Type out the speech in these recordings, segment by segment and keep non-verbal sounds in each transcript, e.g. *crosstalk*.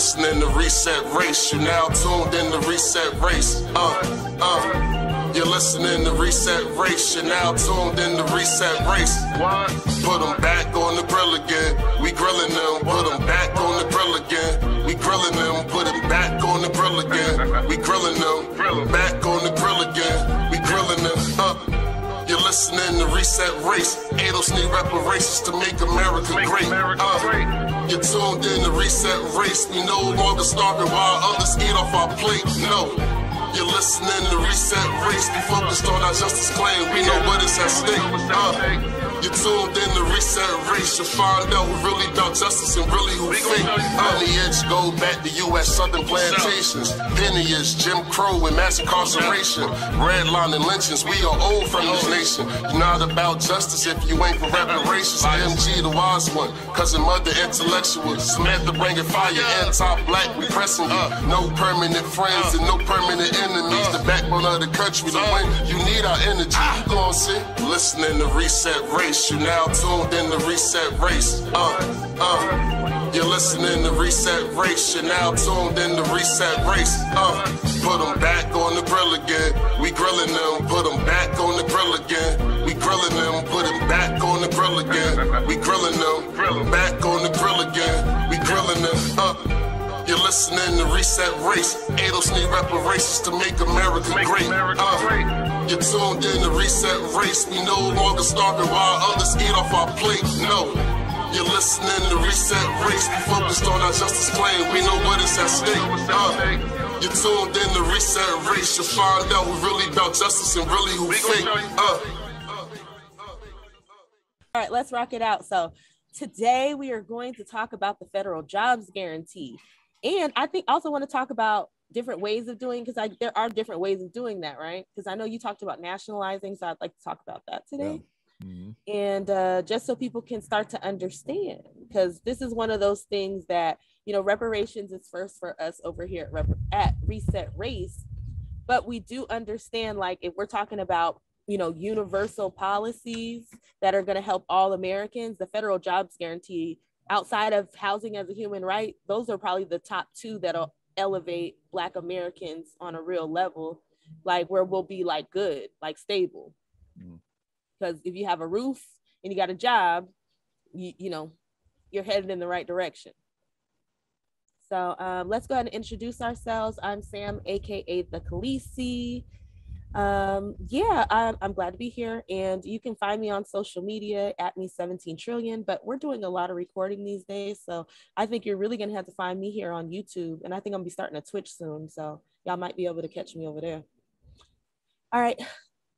listening to Reset Race. You now tuned in to Reset Race. Uh, uh. You're listening to Reset Race. You're now tuned in to Reset Race. Put them back on the grill again. We grilling them. Put them back on the grill again. We grilling them. Put them back on the grill again. We grilling them. Back on the grill again. Listening to Reset Race. ADOS need reparations to make America great. Uh, you're tuned in to Reset Race. We no longer starving while others eat off our plate. No. You're listening to Reset Race. We focused on our justice claim. We know what is at stake. Uh, you're tuned in to Reset Race. You'll find out what really about justice and really who fake. Lineage go back to U.S. Southern plantations. Lineage, Jim Crow and mass incarceration. Redlining lynchings. We are old from this nation. You're not about justice if you ain't for reparations. MG, the wise one. Cousin mother, intellectual. Samantha bringing fire. Anti-black, we pressing you. No permanent friends and no permanent enemies. The backbone of the country. The win, you need our energy. You gon' sit listening to Reset Race race. You now tuned in the reset race. Uh, uh. You're listening to reset race. You're now tuned in the reset race. Uh, put them back on the grill again. We grilling them. Put them back on the grill again. We grilling them. Put them back on the grill again. We grilling them. Back on the grill again. We grilling them. Uh. You're listening to Reset Race. ADOS need reparations to make America great. Uh, you're tuned in to Reset Race. We no longer starving while others eat off our plate. No. You're listening to Reset Race. We focused on our justice claim. We know what is at stake. Uh, you're tuned in to Reset Race. You'll find out what really about justice and really who fake. Uh. All right, let's rock it out. So, today we are going to talk about the federal jobs guarantee. And I think also want to talk about different ways of doing because like there are different ways of doing that, right? Because I know you talked about nationalizing, so I'd like to talk about that today. Yeah. Mm-hmm. And uh, just so people can start to understand, because this is one of those things that you know reparations is first for us over here at, Rep- at Reset Race, but we do understand like if we're talking about you know universal policies that are going to help all Americans, the federal jobs guarantee outside of housing as a human right, those are probably the top two that'll elevate Black Americans on a real level, like where we'll be like good, like stable. Because mm. if you have a roof and you got a job, you, you know, you're headed in the right direction. So um, let's go ahead and introduce ourselves. I'm Sam, AKA the Khaleesi um yeah I'm, I'm glad to be here and you can find me on social media at me 17 trillion but we're doing a lot of recording these days so i think you're really gonna have to find me here on youtube and i think i'm gonna be starting a twitch soon so y'all might be able to catch me over there. All right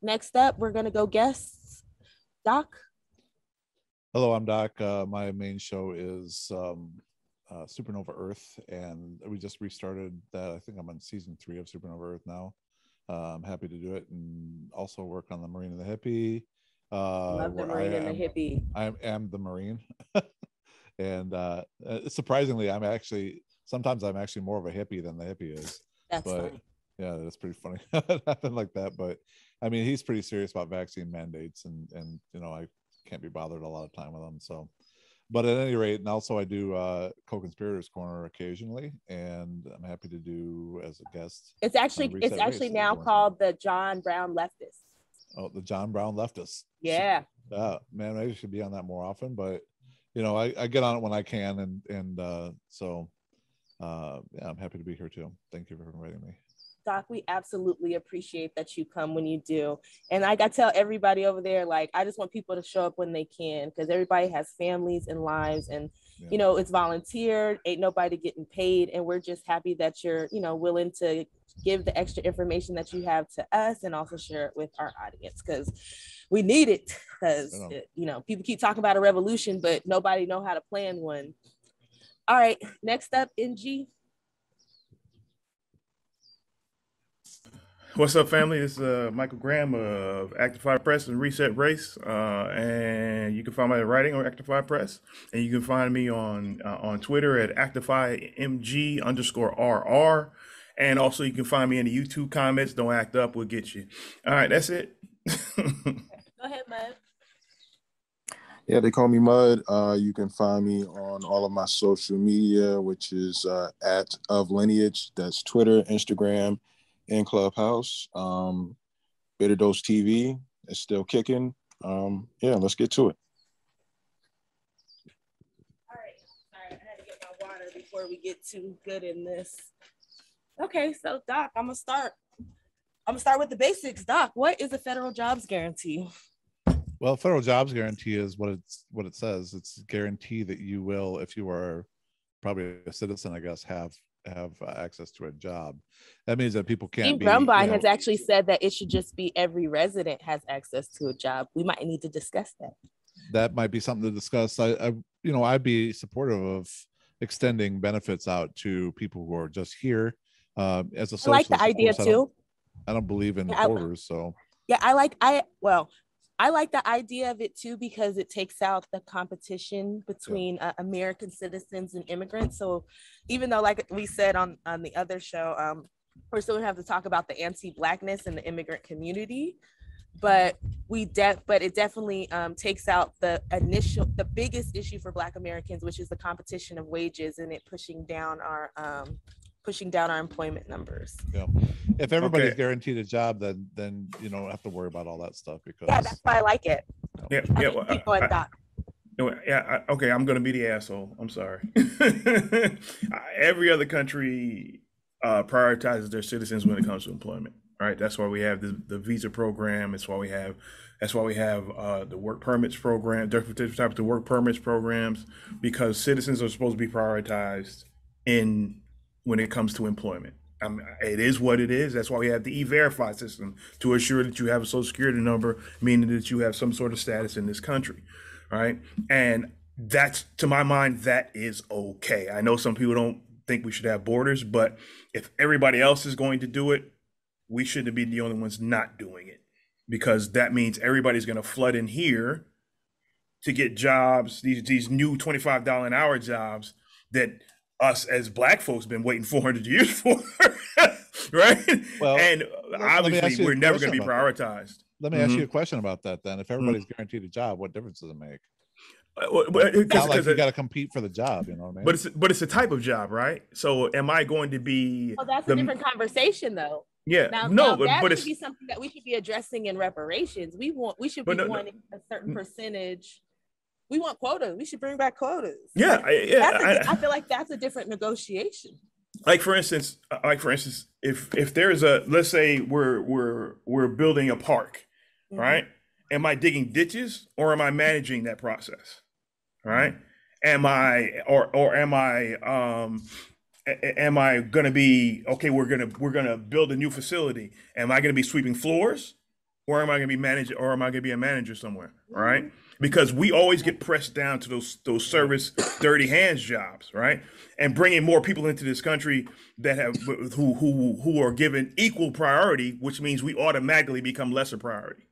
next up we're gonna go guests. Doc? Hello i'm doc. Uh, my main show is um uh, supernova earth and we just restarted that i think i'm on season three of supernova earth now uh, I'm happy to do it and also work on the Marine and the Hippie. Uh, Love the Marine am, and the Hippie. I am the Marine. *laughs* and uh, uh, surprisingly, I'm actually, sometimes I'm actually more of a hippie than the hippie is. That's but, funny. Yeah, that's pretty funny. *laughs* Nothing like that. But I mean, he's pretty serious about vaccine mandates and, and, you know, I can't be bothered a lot of time with him. So, but at any rate, and also I do uh, co-conspirators corner occasionally, and I'm happy to do as a guest. It's actually it's actually now called the John Brown Leftist. Oh, the John Brown Leftist. Yeah. Yeah, man, I should be on that more often, but you know, I, I get on it when I can, and and uh, so uh, yeah, I'm happy to be here too. Thank you for inviting me. Doc, we absolutely appreciate that you come when you do. And like I tell everybody over there, like I just want people to show up when they can because everybody has families and lives and yeah. you know it's volunteered, ain't nobody getting paid. And we're just happy that you're, you know, willing to give the extra information that you have to us and also share it with our audience because we need it because uh, you know people keep talking about a revolution but nobody know how to plan one all right next up MG What's up, family? It's uh, Michael Graham of Actify Press and Reset Race, uh, and you can find my writing on Actify Press, and you can find me on uh, on Twitter at ActifyMG underscore RR, and also you can find me in the YouTube comments. Don't act up, we'll get you. All right, that's it. *laughs* Go ahead, man. Yeah, they call me Mud. Uh, you can find me on all of my social media, which is uh, at of lineage. That's Twitter, Instagram, and Clubhouse. Um, Bitter Dose TV is still kicking. Um, yeah, let's get to it. All right. Sorry, I had to get my water before we get too good in this. Okay, so Doc, I'm gonna start. I'm gonna start with the basics. Doc, what is a federal jobs guarantee? Well, federal jobs guarantee is what it's what it says. It's guarantee that you will, if you are probably a citizen, I guess, have have uh, access to a job. That means that people can't Dean be. Grumbine you know, has actually said that it should just be every resident has access to a job. We might need to discuss that. that might be something to discuss. I, I, you know, I'd be supportive of extending benefits out to people who are just here. Um, as a I like the idea I don't- too. I don't believe in Yeah, I- borders, so Yeah, I like I well, I like the idea of it too because it takes out the competition between uh, American citizens and immigrants. So even though, like we said on on the other show, um, we're still gonna have to talk about the anti-blackness in the immigrant community, but we de- but it definitely um, takes out the initial the biggest issue for Black Americans, which is the competition of wages and it pushing down our um, pushing down our employment numbers. yeah. If everybody's Okay. guaranteed a job, then then you don't have to worry about all that stuff because Yeah, that's why I like it. Yeah, I yeah. well, people I- at I- yeah, I, okay, I'm gonna be the asshole. I'm sorry. *laughs* Every other country uh, prioritizes their citizens when it comes to employment. Right. That's why we have the, the visa program. That's why we have. That's why we have uh, the work permits program, different different types of work permits programs, because citizens are supposed to be prioritized in when it comes to employment. I mean, it is what it is. That's why we have the e-verify system to assure that you have a social security number, meaning that you have some sort of status in this country right? And that's to my mind, that is okay. I know some people don't think we should have borders, but if everybody else is going to do it, we shouldn't be the only ones not doing it because that means everybody's going to flood in here to get jobs, these these new $25 an hour jobs that us as black folks been waiting 400 years *laughs* for, right? Well, and obviously ask you a we're never going to be question about prioritized. let me ask Mhm. you a question about that then. If Mm-hmm. everybody's guaranteed a job, what difference does it make? Uh, well, well, It's 'cause- not like 'cause you got to compete for the job, you know what I mean? But it's but it's a type of job, right? So am I going to be? Oh, that's the- a different conversation, though. Yeah, Now, no, now but that but should it's be something that we should be addressing in reparations. We want we should be no, no. wanting a certain percentage. We want quotas. We should bring back quotas. yeah, I, yeah. A, I, I feel like that's a different negotiation. like for instance, like for instance, if if there's a let's say we're we're we're building a park, Mhm. right? Am I digging ditches or am I managing that process? Right? Am I or or am I um am I going to be okay we're going to we're going to build a new facility. Am I going to be sweeping floors or am I going to be manager or am I going to be a manager somewhere, all right? Because we always get pressed down to those those service dirty hands jobs, right? And bringing more people into this country that have who who who are given equal priority, which means we automatically become lesser priority.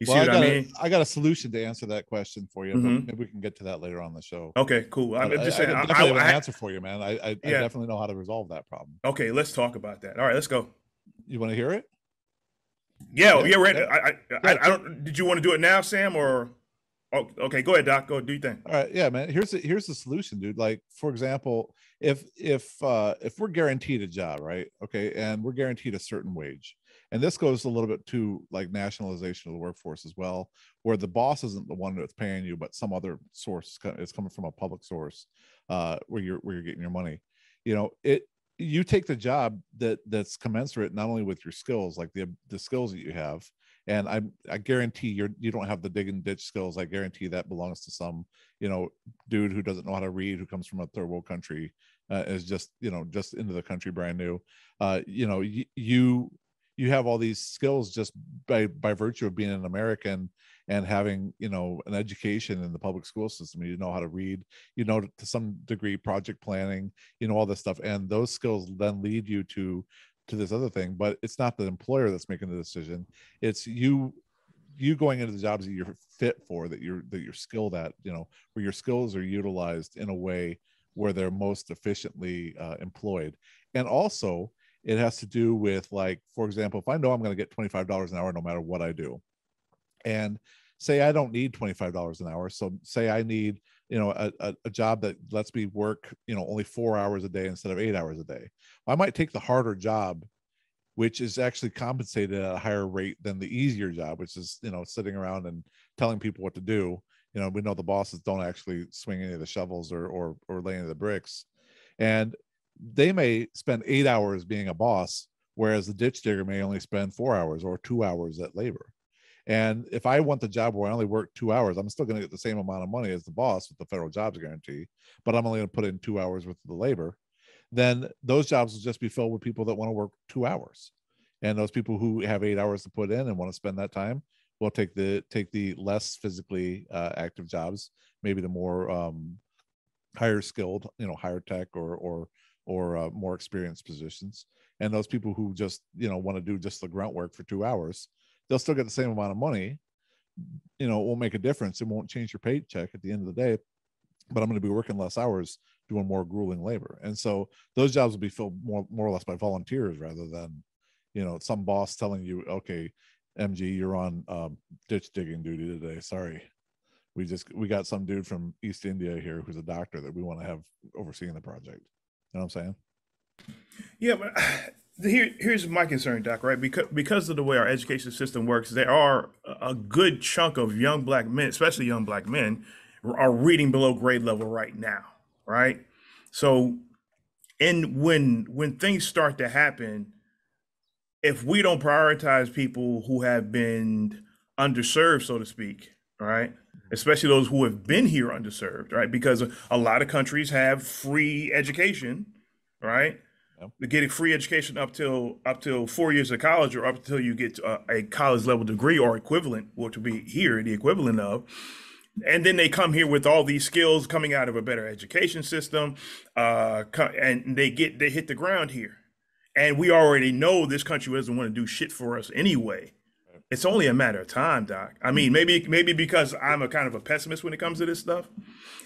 You well, I see what got, I mean? a, I got a solution to answer that question for you, Mhm. but maybe we can get to that later on the show. Okay, cool. I'm just saying. I I, definitely have an answer for you, man. I, I, I definitely know how to resolve that problem. okay, let's talk about that. All right, let's go. You want to hear it? Yeah, Yeah, yeah, we're. yeah. I, I, I, I don't. Did you want to do it now, Sam, or? Oh, okay, go ahead, Doc. Go do your thing. All right, yeah, man. Here's the here's the solution, dude. Like, for example, if if uh if we're guaranteed a job, right? Okay, and we're guaranteed a certain wage, and this goes a little bit to like nationalization of the workforce as well, where the boss isn't the one that's paying you, but some other source is coming from a public source, uh, where you're where you're getting your money. You know, it you take the job that that's commensurate not only with your skills, like the the skills that you have, and I I guarantee you're you don't have the dig and ditch skills. I guarantee that belongs to some you know dude who doesn't know how to read, who comes from a third world country, uh, is just you know just into the country brand new. Uh, you know y- you you have all these skills just by by virtue of being an American and having you know an education in the public school system. You know how to read, you know to some degree project planning, you know all this stuff, and those skills then lead you to to this other thing. But it's not the employer that's making the decision; it's you you going into the jobs that you're fit for, that you're that you're skilled at, you know, where your skills are utilized in a way where they're most efficiently uh, employed, and also it has to do with like, for example, if I know I'm going to get twenty five dollars an hour no matter what I do, and say I don't need $25 an hour. So say I need, you know, a, a, a job that lets me work, you know, only four hours a day instead of eight hours a day. I might take the harder job, which is actually compensated at a higher rate than the easier job, which is, you know, sitting around and telling people what to do. You know, we know the bosses don't actually swing any of the shovels or or or lay any of the bricks. And they may spend eight hours being a boss, whereas the ditch digger may only spend four hours or two hours at labor. And if I want the job where I only work two hours, I'm still going to get the same amount of money as the boss with the federal jobs guarantee, but I'm only going to put in two hours with the labor. Then those jobs will just be filled with people that want to work two hours. And those people who have eight hours to put in and want to spend that time will take the take the less physically uh, active jobs, maybe the more um, higher skilled, you know, higher tech or or or uh, more experienced positions. And those people who just you know want to do just the grunt work for two hours, they'll still get the same amount of money. You know, it won't make a difference. It won't change your paycheck at the end of the day. But I'm going to be working less hours doing more grueling labor. And so those jobs will be filled more more or less by volunteers rather than, you know, some boss telling you, okay, MG, you're on um, ditch digging duty today. Sorry, we just we got some dude from East India here who's a doctor that we want to have overseeing the project. You know what I'm saying? Yeah, but here here's my concern, Doc. Right, because because of the way our education system works, there are a good chunk of young black men, especially young black men, are reading below grade level right now. Right, so and when when things start to happen if we don't prioritize people who have been underserved, so to speak, right? Especially those who have been here underserved, right? Because a lot of countries have free education, right? Yep. They get a free education up till up till four years of college, or up until you get a, a college level degree or equivalent, which would be here the equivalent of and then they come here with all these skills coming out of a better education system uh, and they get they hit the ground here and we already know this country doesn't want to do shit for us anyway. It's only a matter of time, Doc. I mean, maybe maybe because I'm a kind of a pessimist when it comes to this stuff.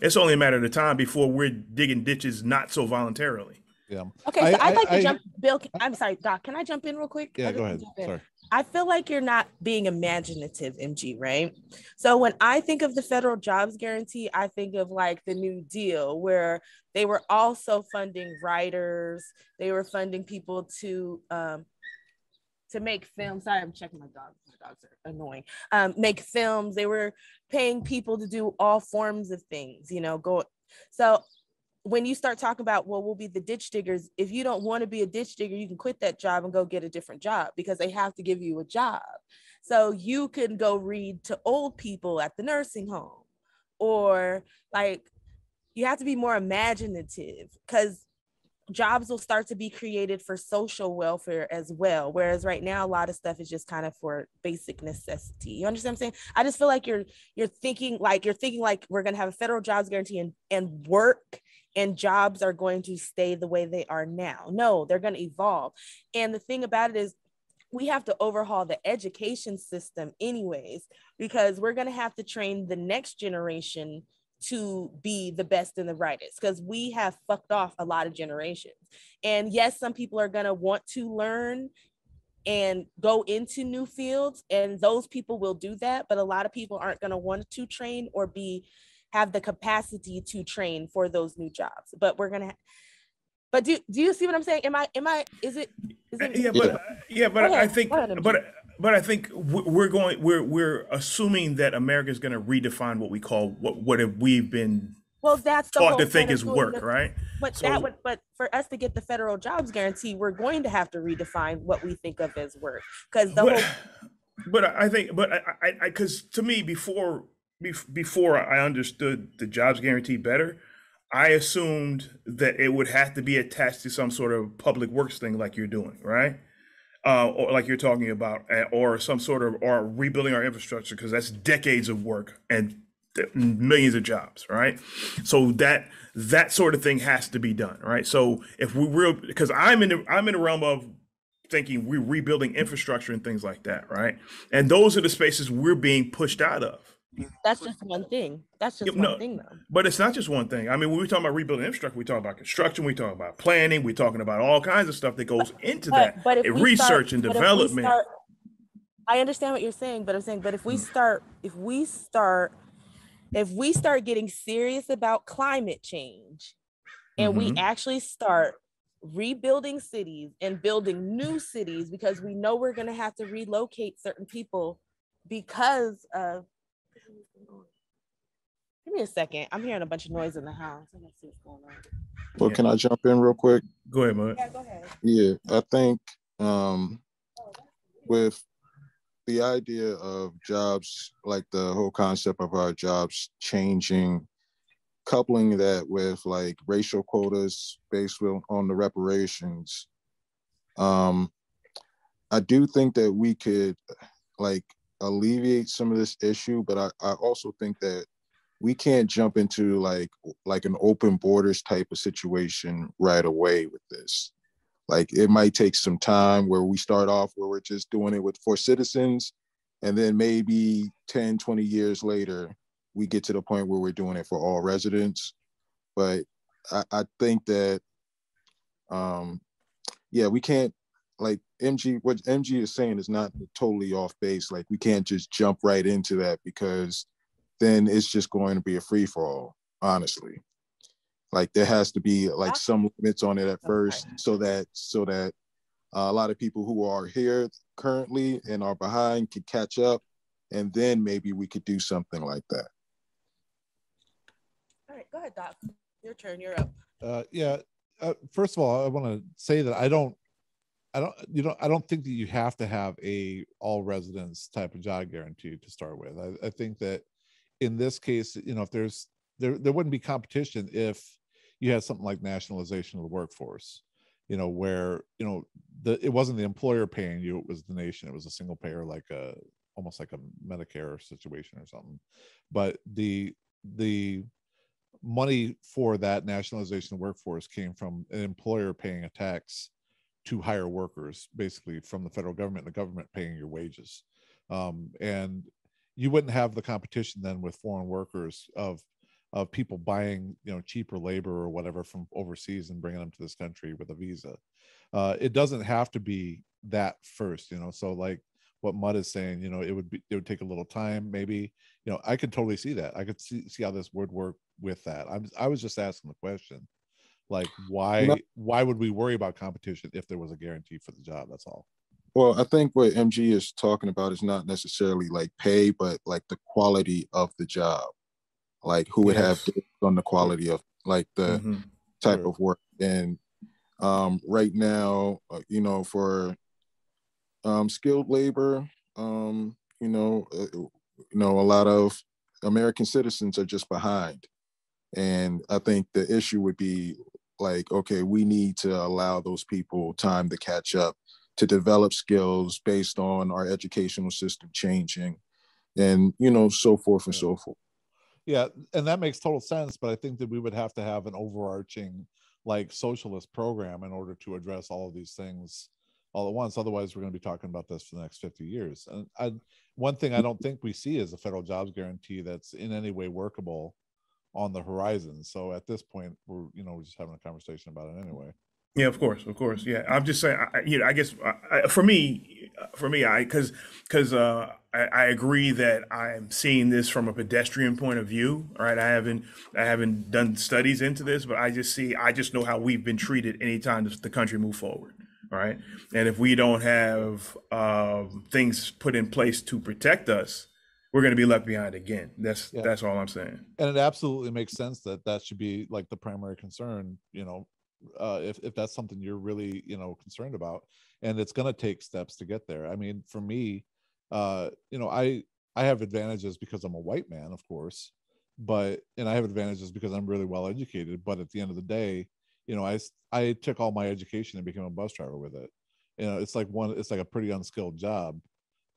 It's only a matter of time before we're digging ditches not so voluntarily. Yeah. Okay, so I, would like to I, jump. Bill, I'm sorry, Doc. Can I jump in real quick? Yeah, go ahead. Sorry. I feel like you're not being imaginative, MG, right? So when I think of the federal jobs guarantee, I think of like the New Deal, where they were also funding writers, they were funding people to um, to make films. Sorry, I'm checking my dogs. My dogs are annoying. Um, make films. They were paying people to do all forms of things. You know, go. So when you start talking about well we'll be the ditch diggers if you don't want to be a ditch digger you can quit that job and go get a different job because they have to give you a job. So you can go read to old people at the nursing home or like you have to be more imaginative because jobs will start to be created for social welfare as well whereas right now a lot of stuff is just kind of for basic necessity. You understand what i'm saying? I just feel like you're you're thinking like you're thinking like we're going to have a federal jobs guarantee and, and work and jobs are going to stay the way they are now. No, they're going to evolve. And the thing about it is, we have to overhaul the education system, anyways, because we're going to have to train the next generation to be the best and the brightest because we have fucked off a lot of generations. And yes, some people are going to want to learn and go into new fields, and those people will do that. But a lot of people aren't going to want to train or be have the capacity to train for those new jobs. But we're gonna. But do do you see what I'm saying? Am I am I is it? Is it yeah, but yeah, but I think but but I think we're going we're we're assuming that America is going to redefine what we call what what have we've been well that's the taught to think is work, the, right? But so, that would but for us to get the federal jobs guarantee, we're going to have to redefine what we think of as work because the but, whole. *sighs* But I think, but I, I, because to me, before before I understood the jobs guarantee better, I assumed that it would have to be attached to some sort of public works thing like you're doing, right? Uh, or like you're talking about, or some sort of, or rebuilding our infrastructure because that's decades of work and millions of jobs, right? So that that sort of thing has to be done, right? So if we real, because I'm in the I'm in the realm of thinking we're rebuilding infrastructure and things like that, right? And those are the spaces we're being pushed out of that's just one thing. That's just yeah, one no, thing, though. But it's not just one thing. I mean, when we talk about rebuilding infrastructure, we talk about construction, we talk about planning, we're talking about all kinds of stuff that goes into but, that, but research start, and development. Start, I understand what you're saying, but I'm saying, but if we start, if we start, if we start getting serious about climate change and we Mhm. actually start rebuilding cities and building new cities because we know we're going to have to relocate certain people because of give me a second i'm hearing a bunch of noise in the house i don't see what's going on Well, Yeah. can I jump in real quick? Go ahead, Mud. yeah go ahead Yeah, I think um, with the idea of jobs, like the whole concept of our jobs changing, coupling that with like racial quotas based on on the reparations, um, I do think that we could like alleviate some of this issue, but I, I also think that we can't jump into like like an open borders type of situation right away with this. Like it might take some time where we start off where we're just doing it with for citizens and then maybe 10 20 years later we get to the point where we're doing it for all residents. But i, I think that um yeah we can't like mg what mg is saying is not totally off base like we can't just jump right into that because then it's just going to be a free-for-all honestly. Like there has to be like some limits on it at first so that so that uh, a lot of people who are here currently and are behind can catch up and then maybe we could do something like that. All right go ahead doc. Your turn you're up. Uh, yeah. Uh, first of all, I want to say that I don't, I don't, you know, I don't think that you have to have a all residents type of job guarantee to start with. I, I think that in this case, you know, if there's there, there wouldn't be competition if you had something like nationalization of the workforce, you know, where you know the it wasn't the employer paying you, it was the nation. It was a single payer, like a almost like a Medicare situation or something. But the the money for that nationalization of workforce came from an employer paying a tax to hire workers, basically from the federal government, the government paying your wages. Um, and you wouldn't have the competition then with foreign workers of of people buying you know cheaper labor or whatever from overseas and bringing them to this country with a visa. Uh, it doesn't have to be that first, you know. So like what Mud is saying, you know, it would be it would take a little time, maybe. You know, I could totally see that. I could see see how this would work with that. I'm I was just asking the question, like why No. why would we worry about competition if there was a guarantee for the job? That's all. well i think what mg is talking about is not necessarily like pay but like the quality of the job like who would have Yes. dibs on the quality of like the Mhm. type Sure. of work and um right now uh, you know for um skilled labor um you know uh, you know a lot of american citizens are just behind and i think the issue would be like okay we need to allow those people time to catch up to develop skills based on our educational system changing and you know so forth and Yeah. so forth Yeah, and that makes total sense, but I think that we would have to have an overarching like socialist program in order to address all of these things all at once. Otherwise, we're going to be talking about this for the next 50 years. And I, one thing I don't think we see is a federal jobs guarantee that's in any way workable on the horizon. So at this point, we're you know we're just having a conversation about it anyway. Yeah, of course, of course. Yeah, I'm just saying. I, you know, I guess I, for me, for me, I because because uh, I, I agree that I'm seeing this from a pedestrian point of view. Right, I haven't I haven't done studies into this, but I just see I just know how we've been treated anytime the the country move forward. Right, and if we don't have um, things put in place to protect us, we're going to be left behind again. That's Yeah. that's all I'm saying. and it absolutely makes sense that that should be like the primary concern you know uh, if, if that's something you're really you know concerned about and it's going to take steps to get there i mean for me uh you know i i have advantages because i'm a white man of course but and i have advantages because i'm really well educated but at the end of the day you know I I took all my education and became a bus driver with it you know it's like one it's like a pretty unskilled job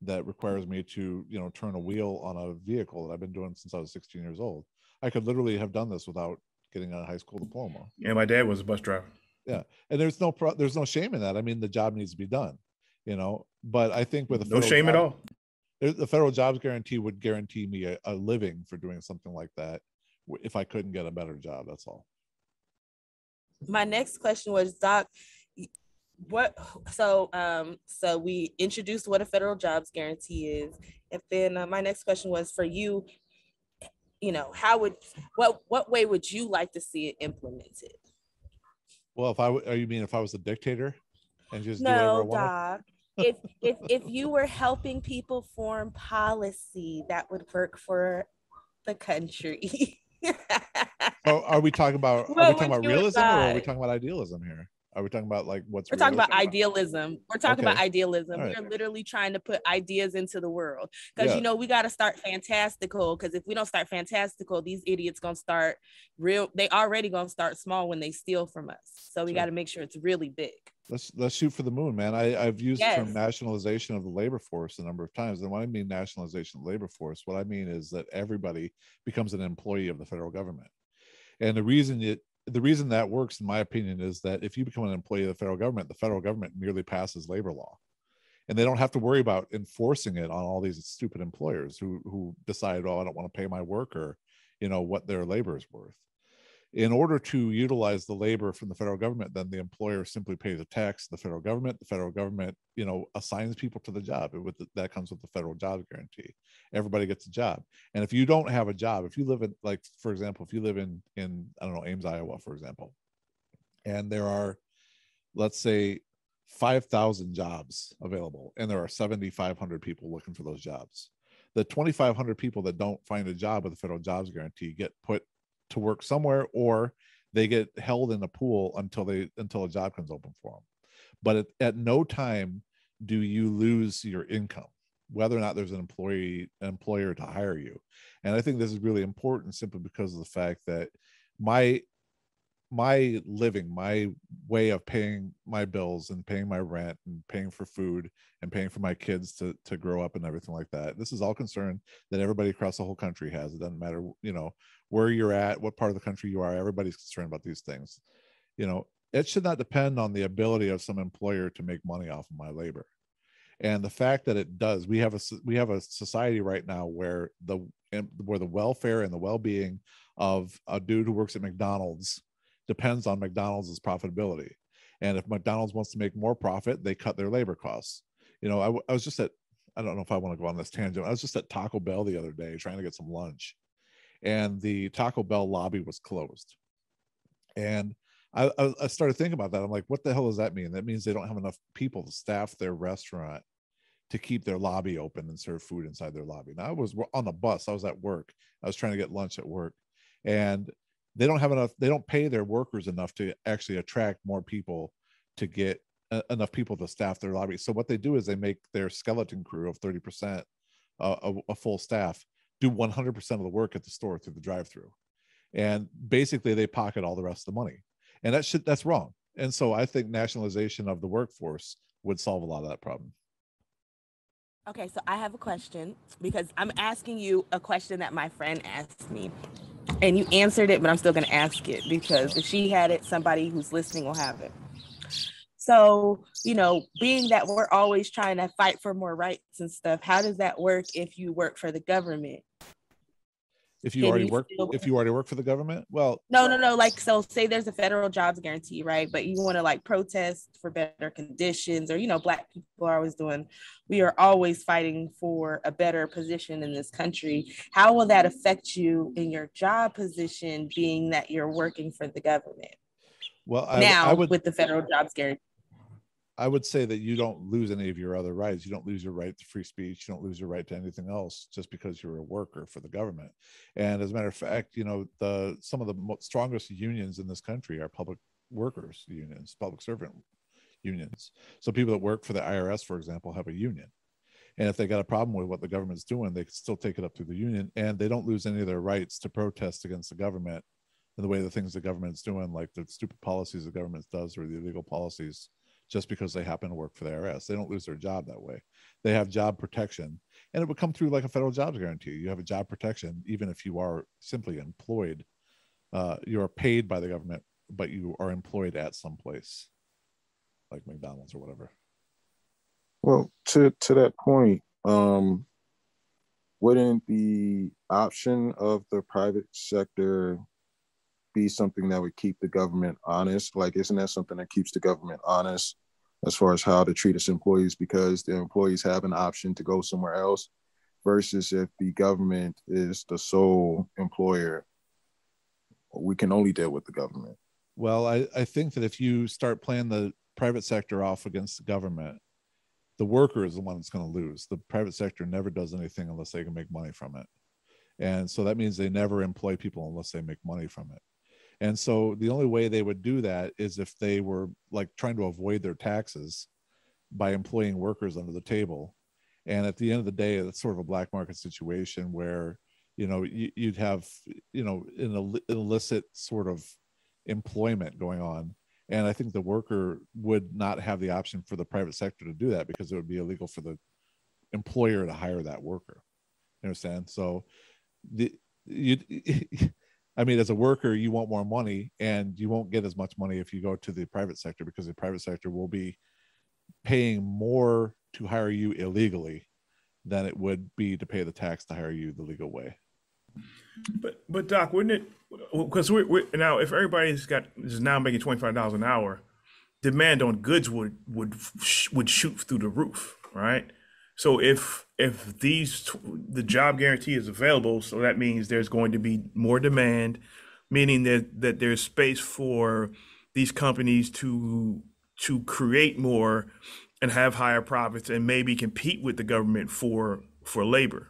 that requires me to you know turn a wheel on a vehicle that i've been doing since i was 16 years old i could literally have done this without getting a high school diploma And my dad was a bus driver. Yeah, and there's no pro- there's no shame in that i mean the job needs to be done you know but i think with a No federal shame at all. the federal jobs guarantee would guarantee me a, a living for doing something like that if i couldn't get a better job that's all my next question was doc y- what so um so we introduced what a federal jobs guarantee is. And then uh, my next question was for you you know how would what what way would you like to see it implemented? Well if i are you mean if i was a dictator and just no doc. If if if you were helping people form policy that would work for the country. *laughs* Oh, are we talking about are we talking about realism or are we talking about idealism here are we talking about like what's we're talking about idealism? We're talking okay. about idealism. Right. We're literally trying to put ideas into the world because yeah. you know we got to start fantastical. Because if we don't start fantastical, these idiots gonna start real. They already gonna start small when they steal from us. So we sure. got to make sure it's really big. Let's let's shoot for the moon, man. I, I've used yes. the term nationalization of the labor force a number of times. And when I mean nationalization of the labor force, what I mean is that everybody becomes an employee of the federal government. And the reason it the reason that works, in my opinion, is that if you become an employee of the federal government, the federal government merely passes labor law, and they don't have to worry about enforcing it on all these stupid employers who who decide, oh, I don't want to pay my worker, you know, what their labor is worth in order to utilize the labor from the federal government then the employer simply pays a tax to the federal government. The federal government you know assigns people to the job It with the, that comes with the federal job guarantee. Everybody gets a job. And if you don't have a job if you live in like for example if you live in in i don't know ames iowa for example and there are let's say 5000 jobs available and there are 7500 people looking for those jobs the 2500 people that don't find a job with the federal jobs guarantee get put to work somewhere or they get held in a pool until they until a job comes open for them but at, at no time do you lose your income whether or not there's an employee an employer to hire you. And i think this is really important simply because of the fact that my my living my way of paying my bills and paying my rent and paying for food and paying for my kids to to grow up and everything like that this is all concern that everybody across the whole country has. It doesn't matter you know where you're at what part of the country you are everybody's concerned about these things. You know it should not depend on the ability of some employer to make money off of my labor. And the fact that it does we have a we have a society right now where the where the welfare and the well-being of a dude who works at mcdonald's depends on McDonald's profitability. And if McDonald's wants to make more profit, they cut their labor costs. You know, I, I was just at, I don't know if I want to go on this tangent. I was just at Taco Bell the other day trying to get some lunch, and the Taco Bell lobby was closed. And I, I started thinking about that. I'm like, what the hell does that mean? That means they don't have enough people to staff their restaurant to keep their lobby open and serve food inside their lobby. Now I was on the bus. I was at work. I was trying to get lunch at work, and they don't have enough they don't pay their workers enough to actually attract more people to get uh, enough people to staff their lobby. So what they do is they make their skeleton crew of 30% uh, a, a, full staff do 100% of the work at the store through the drive through and basically they pocket all the rest of the money. And that should that's wrong. And so i think nationalization of the workforce would solve a lot of that problem. Okay so i have a question because i'm asking you a question that my friend asked me and you answered it, but I'm still going to ask it because if she had it, somebody who's listening will have it. So, you know, being that we're always trying to fight for more rights and stuff, how does that work if you work for the government? If you already you work if you already work for the government? Well no no no like so say there's a federal jobs guarantee right? But you want to like protest for better conditions or you know black people are always doing we are always fighting for a better position in this country. How will that affect you in your job position being that you're working for the government? Well I, now I would, with the federal jobs guarantee I would say that you don't lose any of your other rights. You don't lose your right to free speech. You don't lose your right to anything else just because you're a worker for the government. And as a matter of fact, you know, the some of the strongest unions in this country are public workers unions, public servant unions. So people that work for the IRS, for example, have a union. And if they got a problem with what the government's doing, they can still take it up to the union, and they don't lose any of their rights to protest against the government and the way the things the government's doing, like the stupid policies the government does or the illegal policies just because they happen to work for the IRS. They don't lose their job that way. They have job protection, and it would come through like a federal jobs guarantee. You have a job protection even if you are simply employed. Uh, you are paid by the government, but you are employed at some place, like McDonald's or whatever. Well, to to that point, um, wouldn't the option of the private sector be something that would keep the government honest? Like, isn't that something that keeps the government honest as far as how to treat its employees because the employees have an option to go somewhere else versus if the government is the sole employer we can only deal with the government. Well i, I think that if you start playing the private sector off against the government the worker is the one that's going to lose. The private sector never does anything unless they can make money from it. And so that means they never employ people unless they make money from it and so the only way they would do that is if they were like trying to avoid their taxes by employing workers under the table. And at the end of the day, it's sort of a black market situation where, you know, you, would have, you know, an illicit sort of employment going on. And I think the worker would not have the option for the private sector to do that because it would be illegal for the employer to hire that worker. You understand? So the you *laughs* I mean, as a worker, you want more money, and you won't get as much money if you go to the private sector because the private sector will be paying more to hire you illegally than it would be to pay the tax to hire you the legal way. But but Doc, wouldn't it? Because we're, we're, now if everybody's got is now making twenty five dollars an hour, demand on goods would would would shoot through the roof, right? So if if these the job guarantee is available, so that means there's going to be more demand, meaning that that there's space for these companies to to create more and have higher profits and maybe compete with the government for for labor,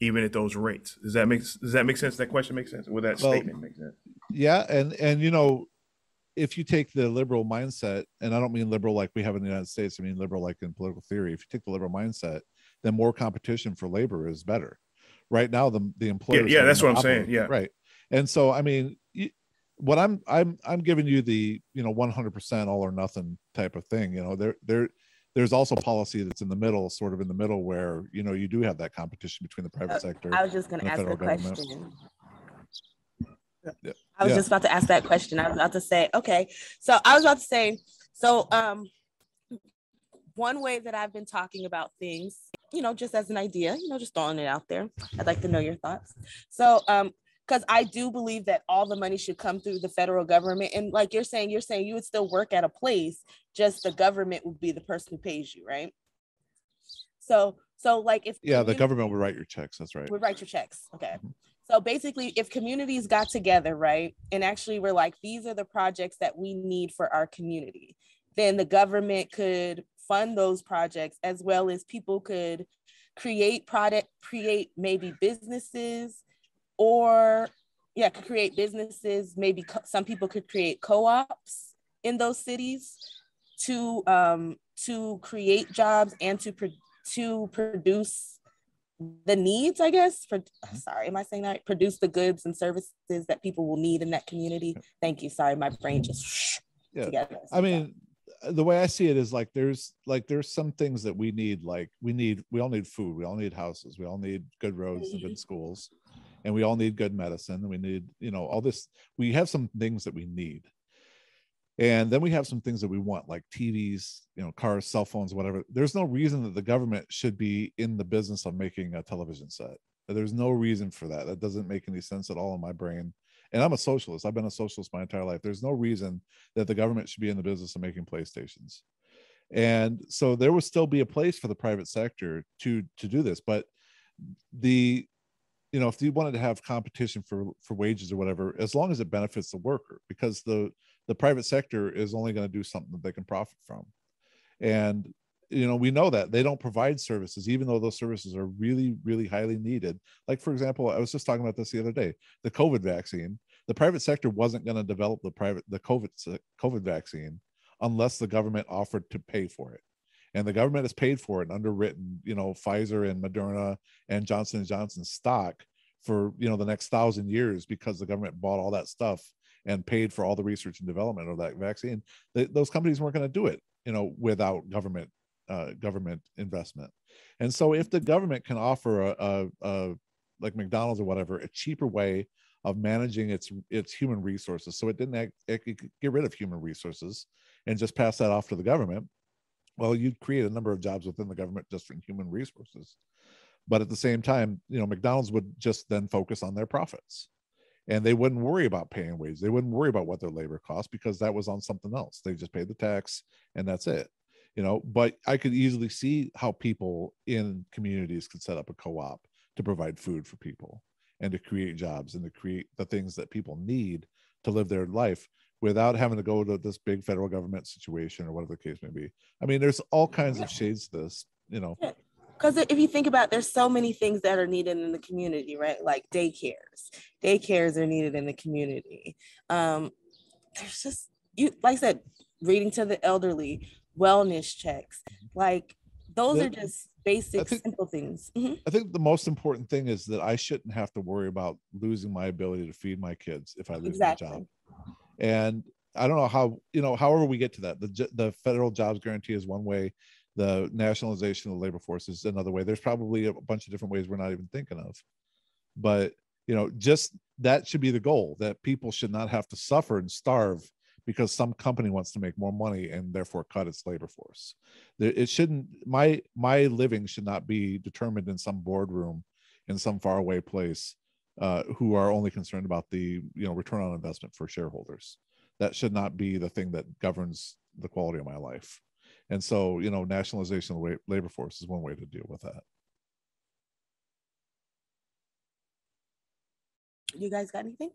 even at those rates. Does that make does that make sense? That question makes sense. Would that well, statement make sense? Yeah, and and you know if you take the liberal mindset, and I don't mean liberal like we have in the United States, I mean liberal like in political theory. If you take the liberal mindset, then more competition for labor is better. Right now, the the employers. Yeah, yeah that's what I'm saying. Yeah, right. And so, I mean, what I'm I'm I'm giving you the you know 100% all or nothing type of thing. You know, there there there's also policy that's in the middle, sort of in the middle, where you know you do have that competition between the private uh, sector. I was just going to ask a question. Yeah. I was yeah. just about to ask that question. I was about to say, okay. So I was about to say, so um one way that I've been talking about things, you know, just as an idea, you know, just throwing it out there. I'd like to know your thoughts. So um because I do believe that all the money should come through the federal government. And like you're saying, you're saying you would still work at a place, just the government would be the person who pays you, right? So so like if yeah, the government would write your checks. That's right. Would write your checks. Okay. So basically, if communities got together, right, and actually were like, these are the projects that we need for our community, then the government could fund those projects as well as people could create product, create maybe businesses or yeah, could create businesses. Maybe co- some people could create co-ops in those cities to um, to create jobs and to pro- to produce the needs, I guess, for mm-hmm. sorry, am I saying that? Produce the goods and services that people will need in that community. Thank you. Sorry, my brain just yeah. together. I mean, the way I see it is like there's like there's some things that we need, like we need we all need food, we all need houses, we all need good roads and good mm-hmm. schools, and we all need good medicine, and we need, you know, all this. We have some things that we need and then we have some things that we want like tvs you know cars cell phones whatever. There's no reason that the government should be in the business of making a television set. There's no reason for that. That doesn't make any sense at all in my brain. And i'm a socialist. I've been a socialist my entire life. There's no reason that the government should be in the business of making playstations. And so there would still be a place for the private sector to to do this. But the you know if you wanted to have competition for for wages or whatever as long as it benefits the worker because the the private sector is only going to do something that they can profit from. And you know we know that they don't provide services even though those services are really really highly needed. Like for example i was just talking about this the other day the covid vaccine. The private sector wasn't going to develop the private the covid covid vaccine unless the government offered to pay for it. And the government has paid for it and underwritten you know pfizer and moderna and johnson and johnson stock for you know the next thousand years because the government bought all that stuff and paid for all the research and development of that vaccine those companies weren't going to do it you know without government uh, government investment. And so if the government can offer a, a, a like mcdonald's or whatever a cheaper way of managing its its human resources so it didn't act, it get rid of human resources and just pass that off to the government well you'd create a number of jobs within the government just in human resources. But at the same time you know mcdonald's would just then focus on their profits and they wouldn't worry about paying wages they wouldn't worry about what their labor costs because that was on something else they just paid the tax and that's it you know but i could easily see how people in communities could set up a co-op to provide food for people and to create jobs and to create the things that people need to live their life without having to go to this big federal government situation or whatever the case may be. I mean there's all kinds of shades to this you know because if you think about it, there's so many things that are needed in the community right like daycares daycares are needed in the community um there's just you like i said reading to the elderly wellness checks like those The- are just basic think- simple things Mhm. I think the most important thing is that I shouldn't have to worry about losing my ability to feed my kids if I lose Exactly. my job. And I don't know how, you know, however we get to that. The the federal jobs guarantee is one way, the nationalization of the labor force is another way. There's probably a bunch of different ways we're not even thinking of. But, you know, just that should be the goal that people should not have to suffer and starve because some company wants to make more money and therefore cut its labor force. It shouldn't my my living should not be determined in some boardroom in some faraway place uh, who are only concerned about the you know return on investment for shareholders. That should not be the thing that governs the quality of my life. And so, you know, nationalization of the labor force is one way to deal with that. you guys got anything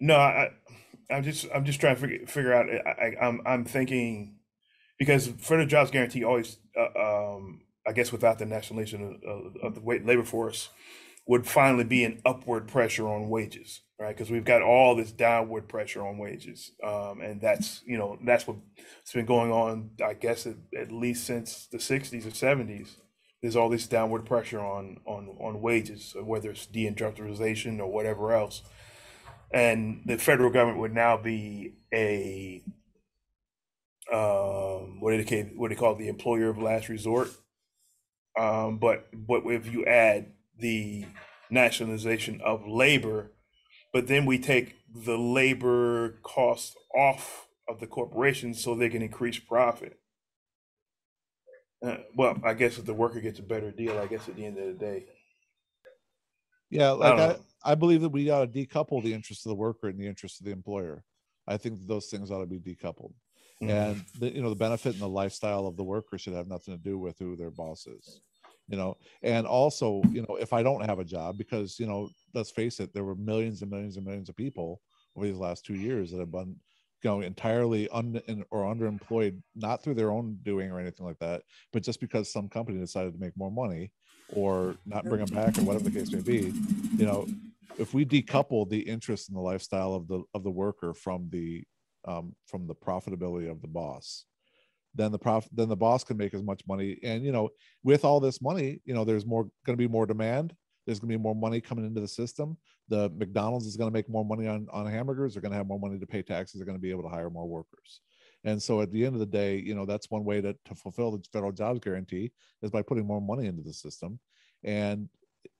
No, I, I'm just I'm just trying to figure figure out. I, I, I'm I'm thinking because for the jobs guarantee always, uh, um, I guess, without the nationalization of, of, of the labor force, would finally be an upward pressure on wages, right? Because we've got all this downward pressure on wages, um, and that's you know that's what's been going on. I guess at, at least since the '60s or '70s. There's all this downward pressure on on on wages, whether it's deindustrialization or whatever else and the federal government would now be a um, what do they what do they call it, the employer of last resort. Um, but but if you add the nationalization of labor, but then we take the labor cost off of the corporations so they can increase profit. Uh, well, I guess if the worker gets a better deal, I guess at the end of the day. Yeah, like don't I. I, believe that we got to decouple the interest of the worker and the interest of the employer. I think those things ought to be decoupled. Mm-hmm. and the you know the benefit and the lifestyle of the worker should have nothing to do with who their boss is you know and also you know if i don't have a job because you know let's face it there were millions and millions and millions of people over these last two years that have been you know entirely un or underemployed not through their own doing or anything like that but just because some company decided to make more money or not bring them back or whatever the case may be you know if we decouple the interest in the lifestyle of the of the worker from the um, from the profitability of the boss then the prof then the boss can make as much money. And you know with all this money you know there's more going to be more demand. There's going to be more money coming into the system. The mcdonald's is going to make more money on on hamburgers. They're going to have more money to pay taxes. They're going to be able to hire more workers. And so at the end of the day you know that's one way to, to fulfill the federal jobs guarantee is by putting more money into the system. And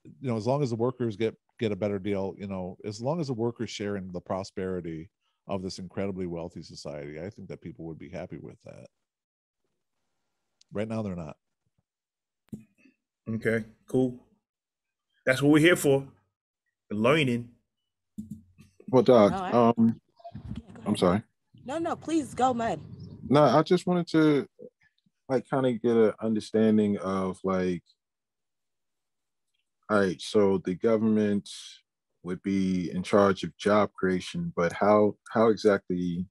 you know as long as the workers get get a better deal you know as long as the workers share in the prosperity of this incredibly wealthy society i think that people would be happy with that right now they're not Okay, cool. That's what we're here for. Learning. Well, Doc, No, I, um, I'm sorry. no no please go man. No, I just wanted to like kind of get an understanding of like, all right, so the government would be in charge of job creation, but how how exactly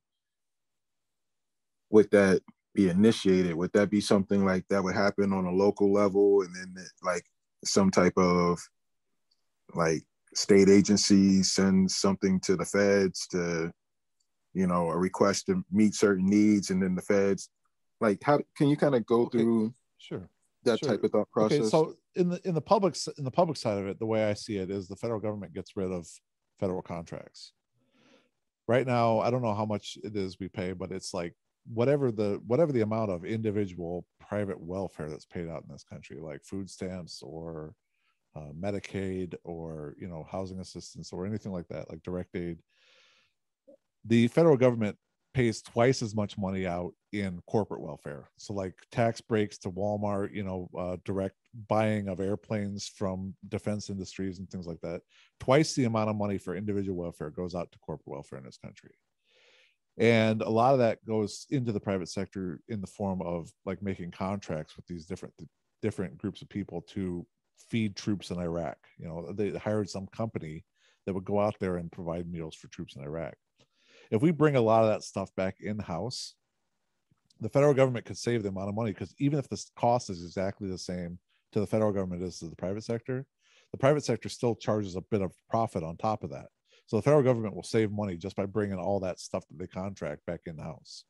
would that be initiated? Would that be something like that would happen on a local level, and then like some type of like state agency sends something to the feds to you know, a request to meet certain needs, and then the feds, like, how can you kind of go Okay. through sure that Sure. type of thought process? Okay, so in the in the public in the public side of it, the way I see it is the federal government gets rid of federal contracts. Right now, I don't know how much it is we pay, but it's like whatever the whatever the amount of individual private welfare that's paid out in this country, like food stamps or uh, Medicaid or you know housing assistance or anything like that, like direct aid. The federal government pays twice as much money out in corporate welfare. So like tax breaks to Walmart, you know, uh, direct buying of airplanes from defense industries and things like that. Twice the amount of money for individual welfare goes out to corporate welfare in this country. And a lot of that goes into the private sector in the form of like making contracts with these different different groups of people to feed troops in Iraq. You know, they hired some company that would go out there and provide meals for troops in Iraq. If we bring a lot of that stuff back in house, the federal government could save the amount of money because even if the cost is exactly the same to the federal government as to the private sector, the private sector still charges a bit of profit on top of that. So the federal government will save money just by bringing all that stuff that they contract back in the house.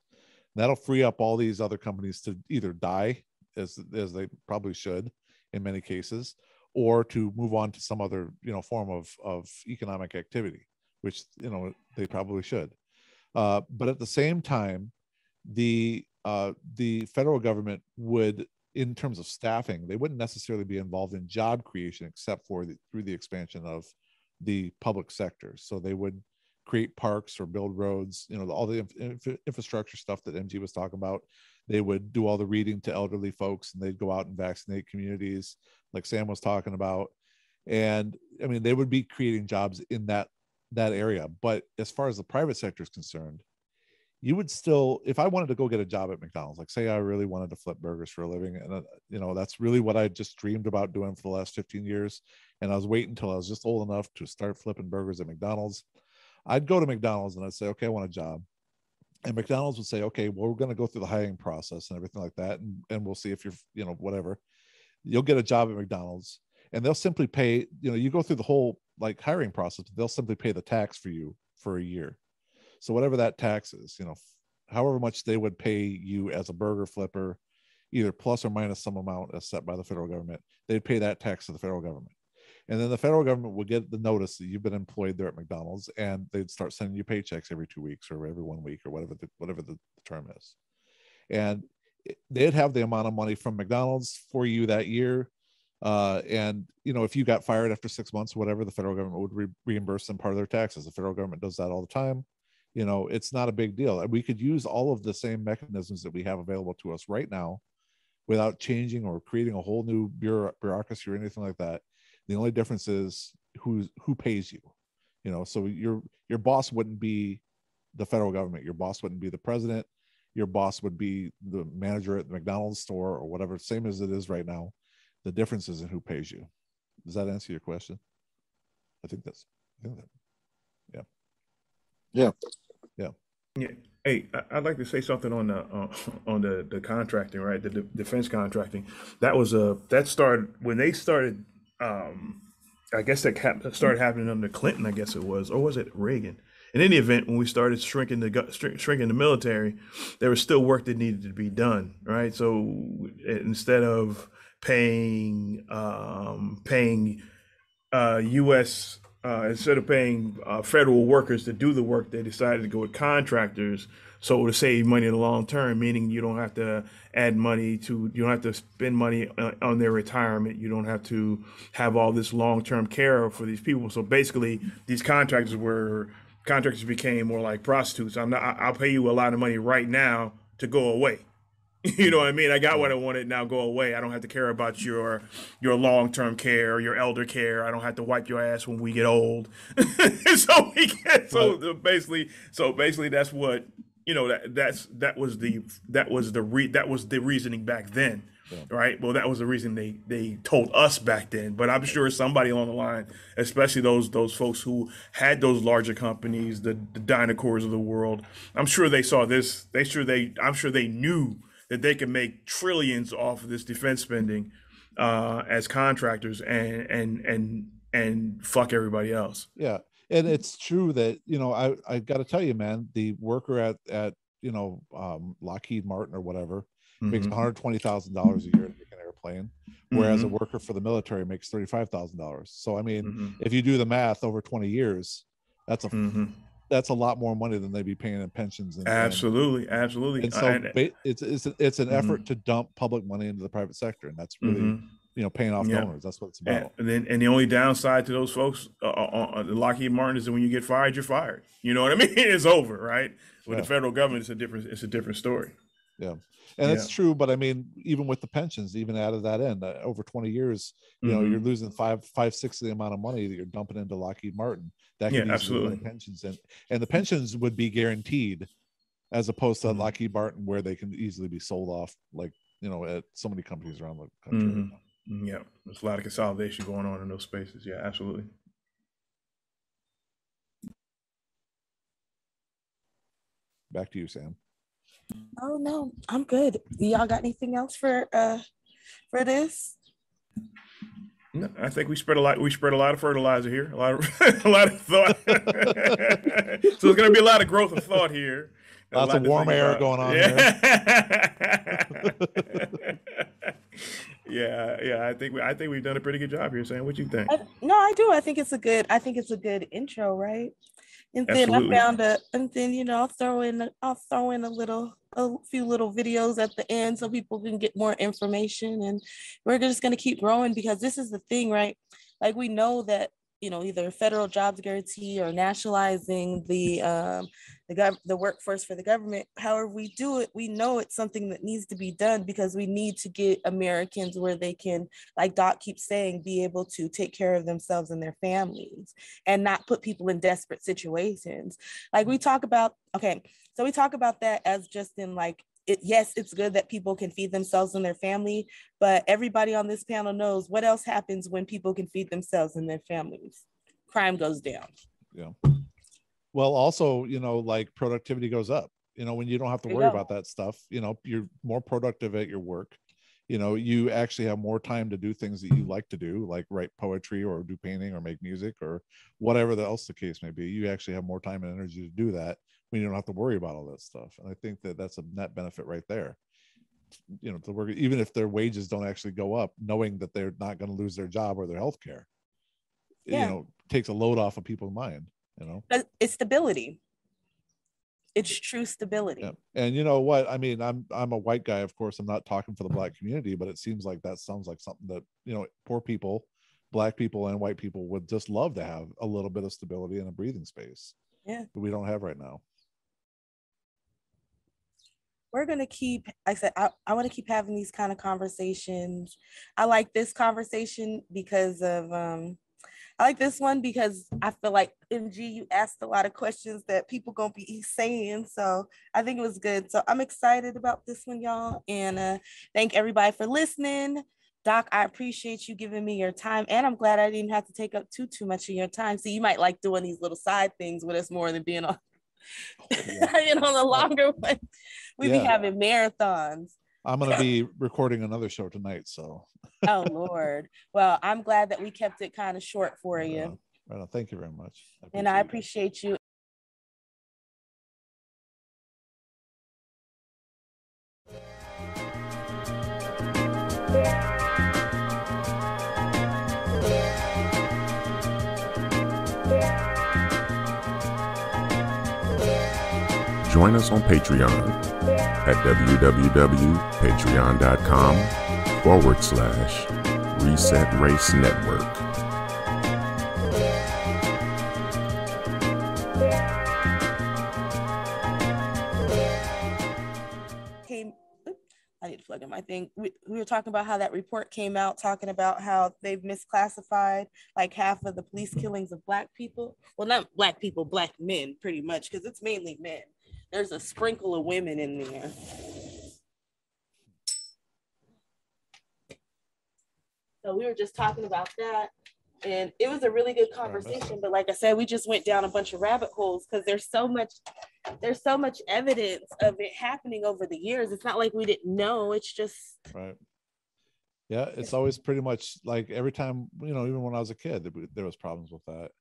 That'll free up all these other companies to either die as as they probably should in many cases, or to move on to some other you know form of of economic activity, which you know they probably should. Uh, but at the same time, the uh, the federal government would, in terms of staffing, they wouldn't necessarily be involved in job creation except for the, through the expansion of the public sector. So they would create parks or build roads, you know, all the inf- infrastructure stuff that MG was talking about. They would do all the reading to elderly folks and they'd go out and vaccinate communities, like Sam was talking about. And I mean, they would be creating jobs in that that area. But as far as the private sector is concerned, you would still, if I wanted to go get a job at McDonald's, like say I really wanted to flip burgers for a living, and uh, you know that's really what I just dreamed about doing for the last 15 years, and I was waiting until I was just old enough to start flipping burgers at McDonald's. I'd go to McDonald's and I'd say, okay, I want a job. And McDonald's would say, okay, well, we're going to go through the hiring process and everything like that. And, and we'll see if you're, you know, whatever. You'll get a job at McDonald's and they'll simply pay, you know, you go through the whole like hiring process, they'll simply pay the tax for you for a year. So whatever that tax is, you know, however much they would pay you as a burger flipper, either plus or minus some amount as set by the federal government, they'd pay that tax to the federal government and then the federal government would get the notice that you've been employed there at McDonald's, and they'd start sending you paychecks every two weeks or every one week or whatever the whatever the term is, and they'd have the amount of money from McDonald's for you that year. Uh, and you know, if you got fired after six months, whatever, the federal government would re- reimburse them part of their taxes. The federal government does that all the time. You know, it's not a big deal. We could use all of the same mechanisms that we have available to us right now, without changing or creating a whole new bureaucracy or anything like that the only difference is who's who pays you. You know, so your your boss wouldn't be the federal government. Your boss wouldn't be the president. Your boss would be the manager at the McDonald's store or whatever, same as it is right now. The difference is in who pays you. Does that answer your question? I think that's, I think that, yeah. Yeah. Yeah. Hey, I'd like to say something on the uh, *laughs* on the the contracting, right? The defense contracting. That was a that started when they started um, I guess that started happening under Clinton, I guess it was, or was it Reagan? In any event, when we started shrinking the shrinking the military, there was still work that needed to be done, right? So instead of paying um, paying uh, U.S. Uh, instead of paying uh, federal workers to do the work, they decided to go with contractors so to save money in the long term, meaning you don't have to add money to, you don't have to spend money on their retirement. You don't have to have all this long term care for these people. So basically, these contractors were contractors became more like prostitutes. I'm not. I'll pay you a lot of money right now to go away. *laughs* You know what I mean? I got what I wanted. Now go away. I don't have to care about your your long term care, your elder care. I don't have to wipe your ass when we get old. *laughs* so we get so basically so basically that's what you know that that's that was the that was the re, that was the reasoning back then yeah. right well that was the reason they they told us back then but i'm sure somebody along the line especially those those folks who had those larger companies the the DynCorps of the world i'm sure they saw this they sure they i'm sure they knew that they can make trillions off of this defense spending uh as contractors and and and and fuck everybody else yeah and it's true that you know i i got to tell you man the worker at at you know um, lockheed martin or whatever mm-hmm. makes $120000 a year to make an airplane whereas mm-hmm. a worker for the military makes $35000 so i mean mm-hmm. if you do the math over 20 years that's a mm-hmm. That's a lot more money than they'd be paying in pensions and absolutely and, absolutely and so uh, it's it's it's an effort mm-hmm. to dump public money into the private sector and that's really mm-hmm. you know paying off Yeah. donors. That's what it's about. and then, and the only downside to those folks, uh, uh, uh, Lockheed Martin, is that when you get fired, you're fired. You know what I *laughs* mean? It's over, right? With Yeah. the federal government, it's a different, it's a different story. And it's true but i mean even with the pensions even out of that end uh, over 20 years you know Mhm. you're losing five five six of the amount of money that you're dumping into lockheed martin that Yeah, go to absolutely. pensions and and the pensions would be guaranteed as opposed to Mhm. lockheed martin where they can easily be sold off like you know at so many companies around the country right Mhm. now. Mm, Yeah, there's a lot of consolidation going on in those spaces. Yeah, absolutely. back to you sam Oh no, I'm good. Y'all got anything else for uh for this? No, I think we spread a lot. We spread a lot of fertilizer here. A lot of *laughs* a lot of thought. *laughs* so there's going to be a lot of growth of thought here. Lots lot of warm air about. going on yeah. *laughs* yeah, yeah. I think we, I think we've done a pretty good job here, Sam. What you think? I, no, I do. I think it's a good. I think it's a good intro, right? And then Absolutely. I found a, and then you know, I'll throw in, a- I'll throw in a little, a few little videos at the end so people can get more information. And we're just gonna keep growing because this is the thing, right? Like we know that you know either federal jobs guarantee or nationalizing the um, the gov- the workforce for the government. However, we do it, we know it's something that needs to be done because we need to get Americans where they can like Doc keeps saying, be able to take care of themselves and their families and not put people in desperate situations. Like we talk about, okay, so we talk about that as just in like, it, yes, it's good that people can feed themselves and their family, but everybody on this panel knows what else happens when people can feed themselves and their families. Crime goes down. Yeah. Well also you know like productivity goes up you know when you don't have to worry about that stuff you know you're more productive at your work you know you actually have more time to do things that you like to do like write poetry or do painting or make music or whatever the else the case may be you actually have more time and energy to do that you don't have to worry about all that stuff and i think that that's a net benefit right there you know to work even if their wages don't actually go up knowing that they're not going to lose their job or their health care Yeah. you know takes a load off of people's mind you know But it's stability. It's true stability. yeah and you know what i mean i'm i'm a white guy of course i'm not talking for the black community but it seems like that sounds like something that you know poor people black people and white people would just love to have a little bit of stability and a breathing space Yeah. that we don't have right now we're gonna keep i said i, I want to keep having these kind of conversations. I like this conversation because of um i like this one because i feel like mg you asked a lot of questions that people gonna be *laughs* saying so i think it was good. So i'm excited about this one y'all and uh thank everybody for listening. Doc i appreciate you giving me your time and i'm glad i didn't have to take up too too much of your time. So you might like doing these little side things with us more than being on you know the longer *laughs* one we be having marathons. i'm going to be recording another show tonight so *laughs* Oh Lord. Well, I'm glad that we kept it kind of short for you. right on. thank you very much And I appreciate you. Join us on Patreon at www.patreon.com forward slash Reset Race Network. I need to plug in my thing. We, we were talking about how that report came out talking about how they've misclassified like half of the police killings of black people. Well, not black people, black men, pretty much, because it's mainly men. There's a sprinkle of women in there. So we were just talking about that. And it was a really good conversation. But like I said, we just went down a bunch of rabbit holes because there's so much, there's so much evidence of it happening over the years. It's not like we didn't know. It's just right yeah it's always pretty much like every time you know even when i was a kid there- was problems with that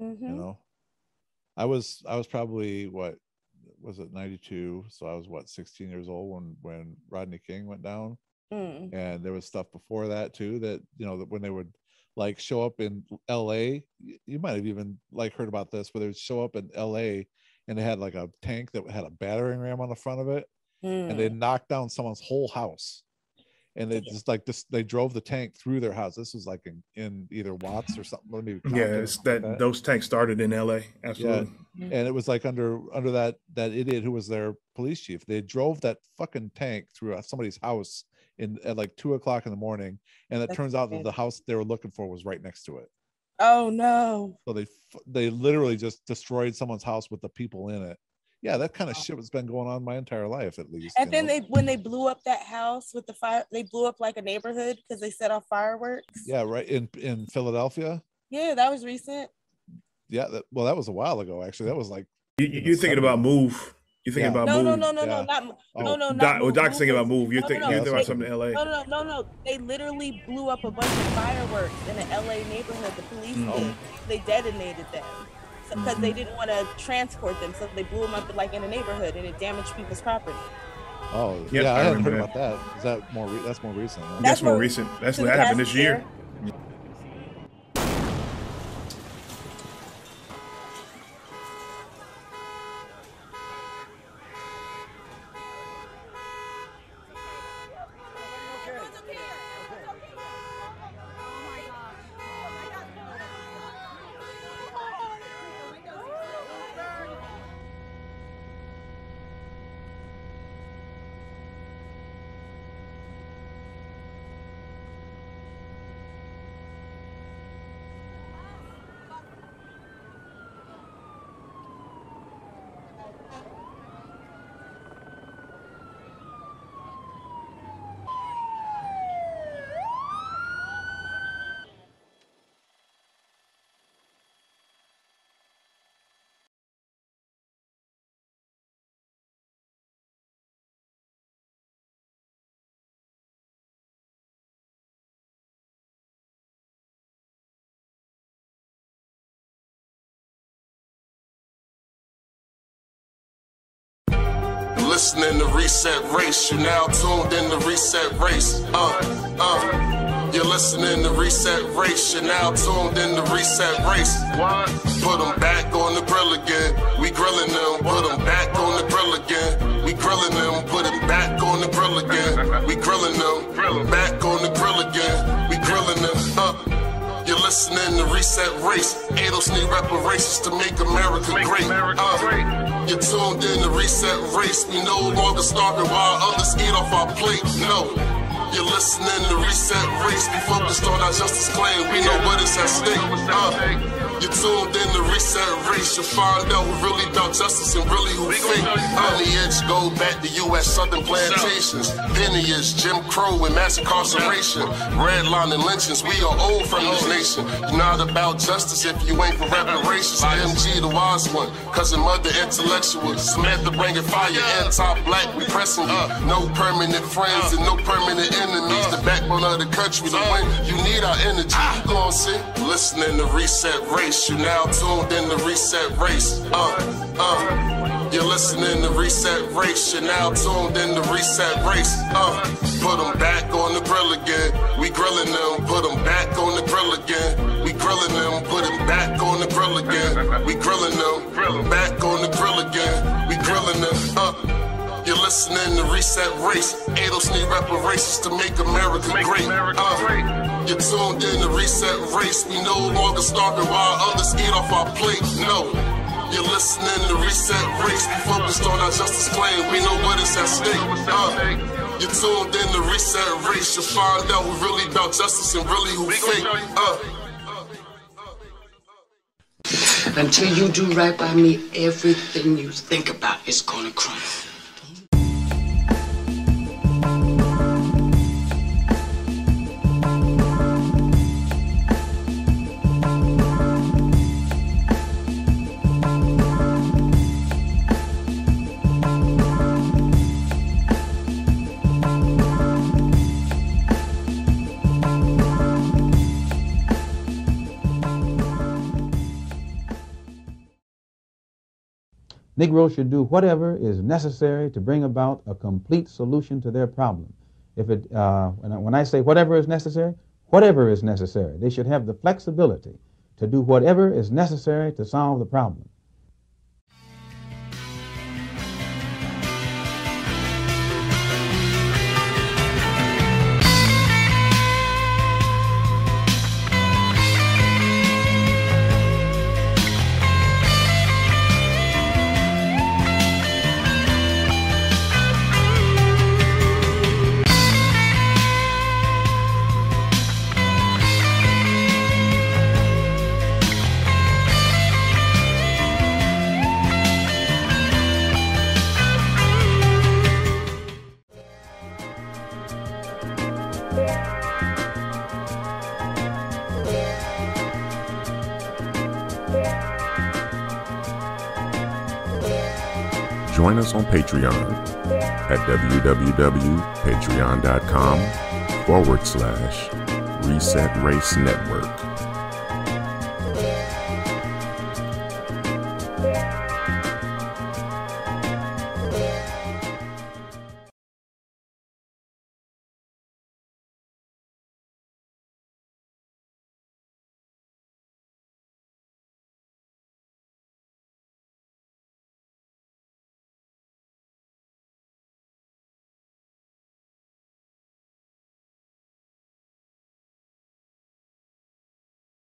mhm. you know i was i was probably what was it 92 so i was what 16 years old when when rodney king went down Mm. and there was stuff before that too that you know that when they would like show up in la you might have even like heard about this where they would show up in la and they had like a tank that had a battering ram on the front of it and Mm. they knocked down someone's whole house and they just like this they drove the tank through their house. This was like in, in either Watts or something. Maybe Yeah, Compton or it's something like that those tanks started in L.A. Absolutely. and it was like under under that that idiot who was their police chief. They drove that fucking tank through uh, somebody's house in at like two o'clock in the morning, and it That's turns out that the house they were looking for was right next to it. Oh no. So they they literally just destroyed someone's house with the people in it. Yeah, that kind of shit has been going on my entire life, at least. And then know? they when they blew up that house with the fire, they blew up like a neighborhood because they set off fireworks. yeah, right in in Philadelphia. Yeah, that was recent. Yeah, that, well, that was a while ago. Actually, that was like You, you- you're thinking about move. You're thinking Yeah. about No, move. no, no, no, yeah. no, not Oh, no, no, not Doc, well, Move. Doc's thinking about move. You're, no, think, no, you're no, thinking about something in L.A. No, no, no, no. They literally blew up a bunch of fireworks in an LA neighborhood. The police Mm. did. They detonated them because they mm-hmm. didn't want to transport them, so they blew them up like in a neighborhood, and it damaged people's property. oh Yep, yeah, I, I hadn't heard remember about that. Is that more? Re- that's more recent. huh? That's That's more recent. That's what happened past this year. Listening to Reset Race, you now tuned in to Reset Race. Uh, uh. You're listening to Reset Race, you're now tuned in to Reset Race. Put them back on the grill again. We grilling them, put them back on the grill again. We grilling them, put them back on the grill again. We grilling them, back You're listening to Reset Race. ADOS need reparations to make America great. Uh, you're tuned in to Reset Race. We no longer starving while others eat off our plate. No. You're listening to Reset Race. We focused on our justice claim. We know what is at stake. Uh, you're tuned in to Reset Race. You'll find out who really about justice and really who fake. On the edge, go back to U.S. Southern plantations. Penniers, Jim Crow, and mass incarceration. Redline and lynchings. We are old from this nation. You're not about justice if you ain't for reparations. MG, the wise one. Cousin, mother, intellectual. Samantha, bringing fire. Anti-black, we pressing you. No permanent friends and no permanent enemies. The backbone of the country, the win. You need our energy. You gon' see. Listening to Reset Race. You now tuned in to Reset Race. Uh, uh. You're listening to Reset Race. You're now tuned in to Reset Race. Uh, put them back on the grill again. We grilling them. Put them back on the grill again. We grilling them. Put them back on the grill again. We grilling them. Back on the grill again. We grilling them. Uh. You're listening to Reset Race. ADOS need reparations to make America great. Uh, you're tuned in to Reset Race. We no longer starving while others eat off our plate. No. You're listening to Reset Race. We focused on our justice claim. We know what is at stake. Uh, you're tuned in to Reset Race. You'll find out who really about justice and really who fake. Uh, Until you do right by me, everything you think about is gonna crumble. Negroes should do whatever is necessary to bring about a complete solution to their problem. If it, uh, when, I, when I say whatever is necessary, whatever is necessary, they should have the flexibility to do whatever is necessary to solve the problem. Patreon at www.patreon.com forward slash Reset Race Network.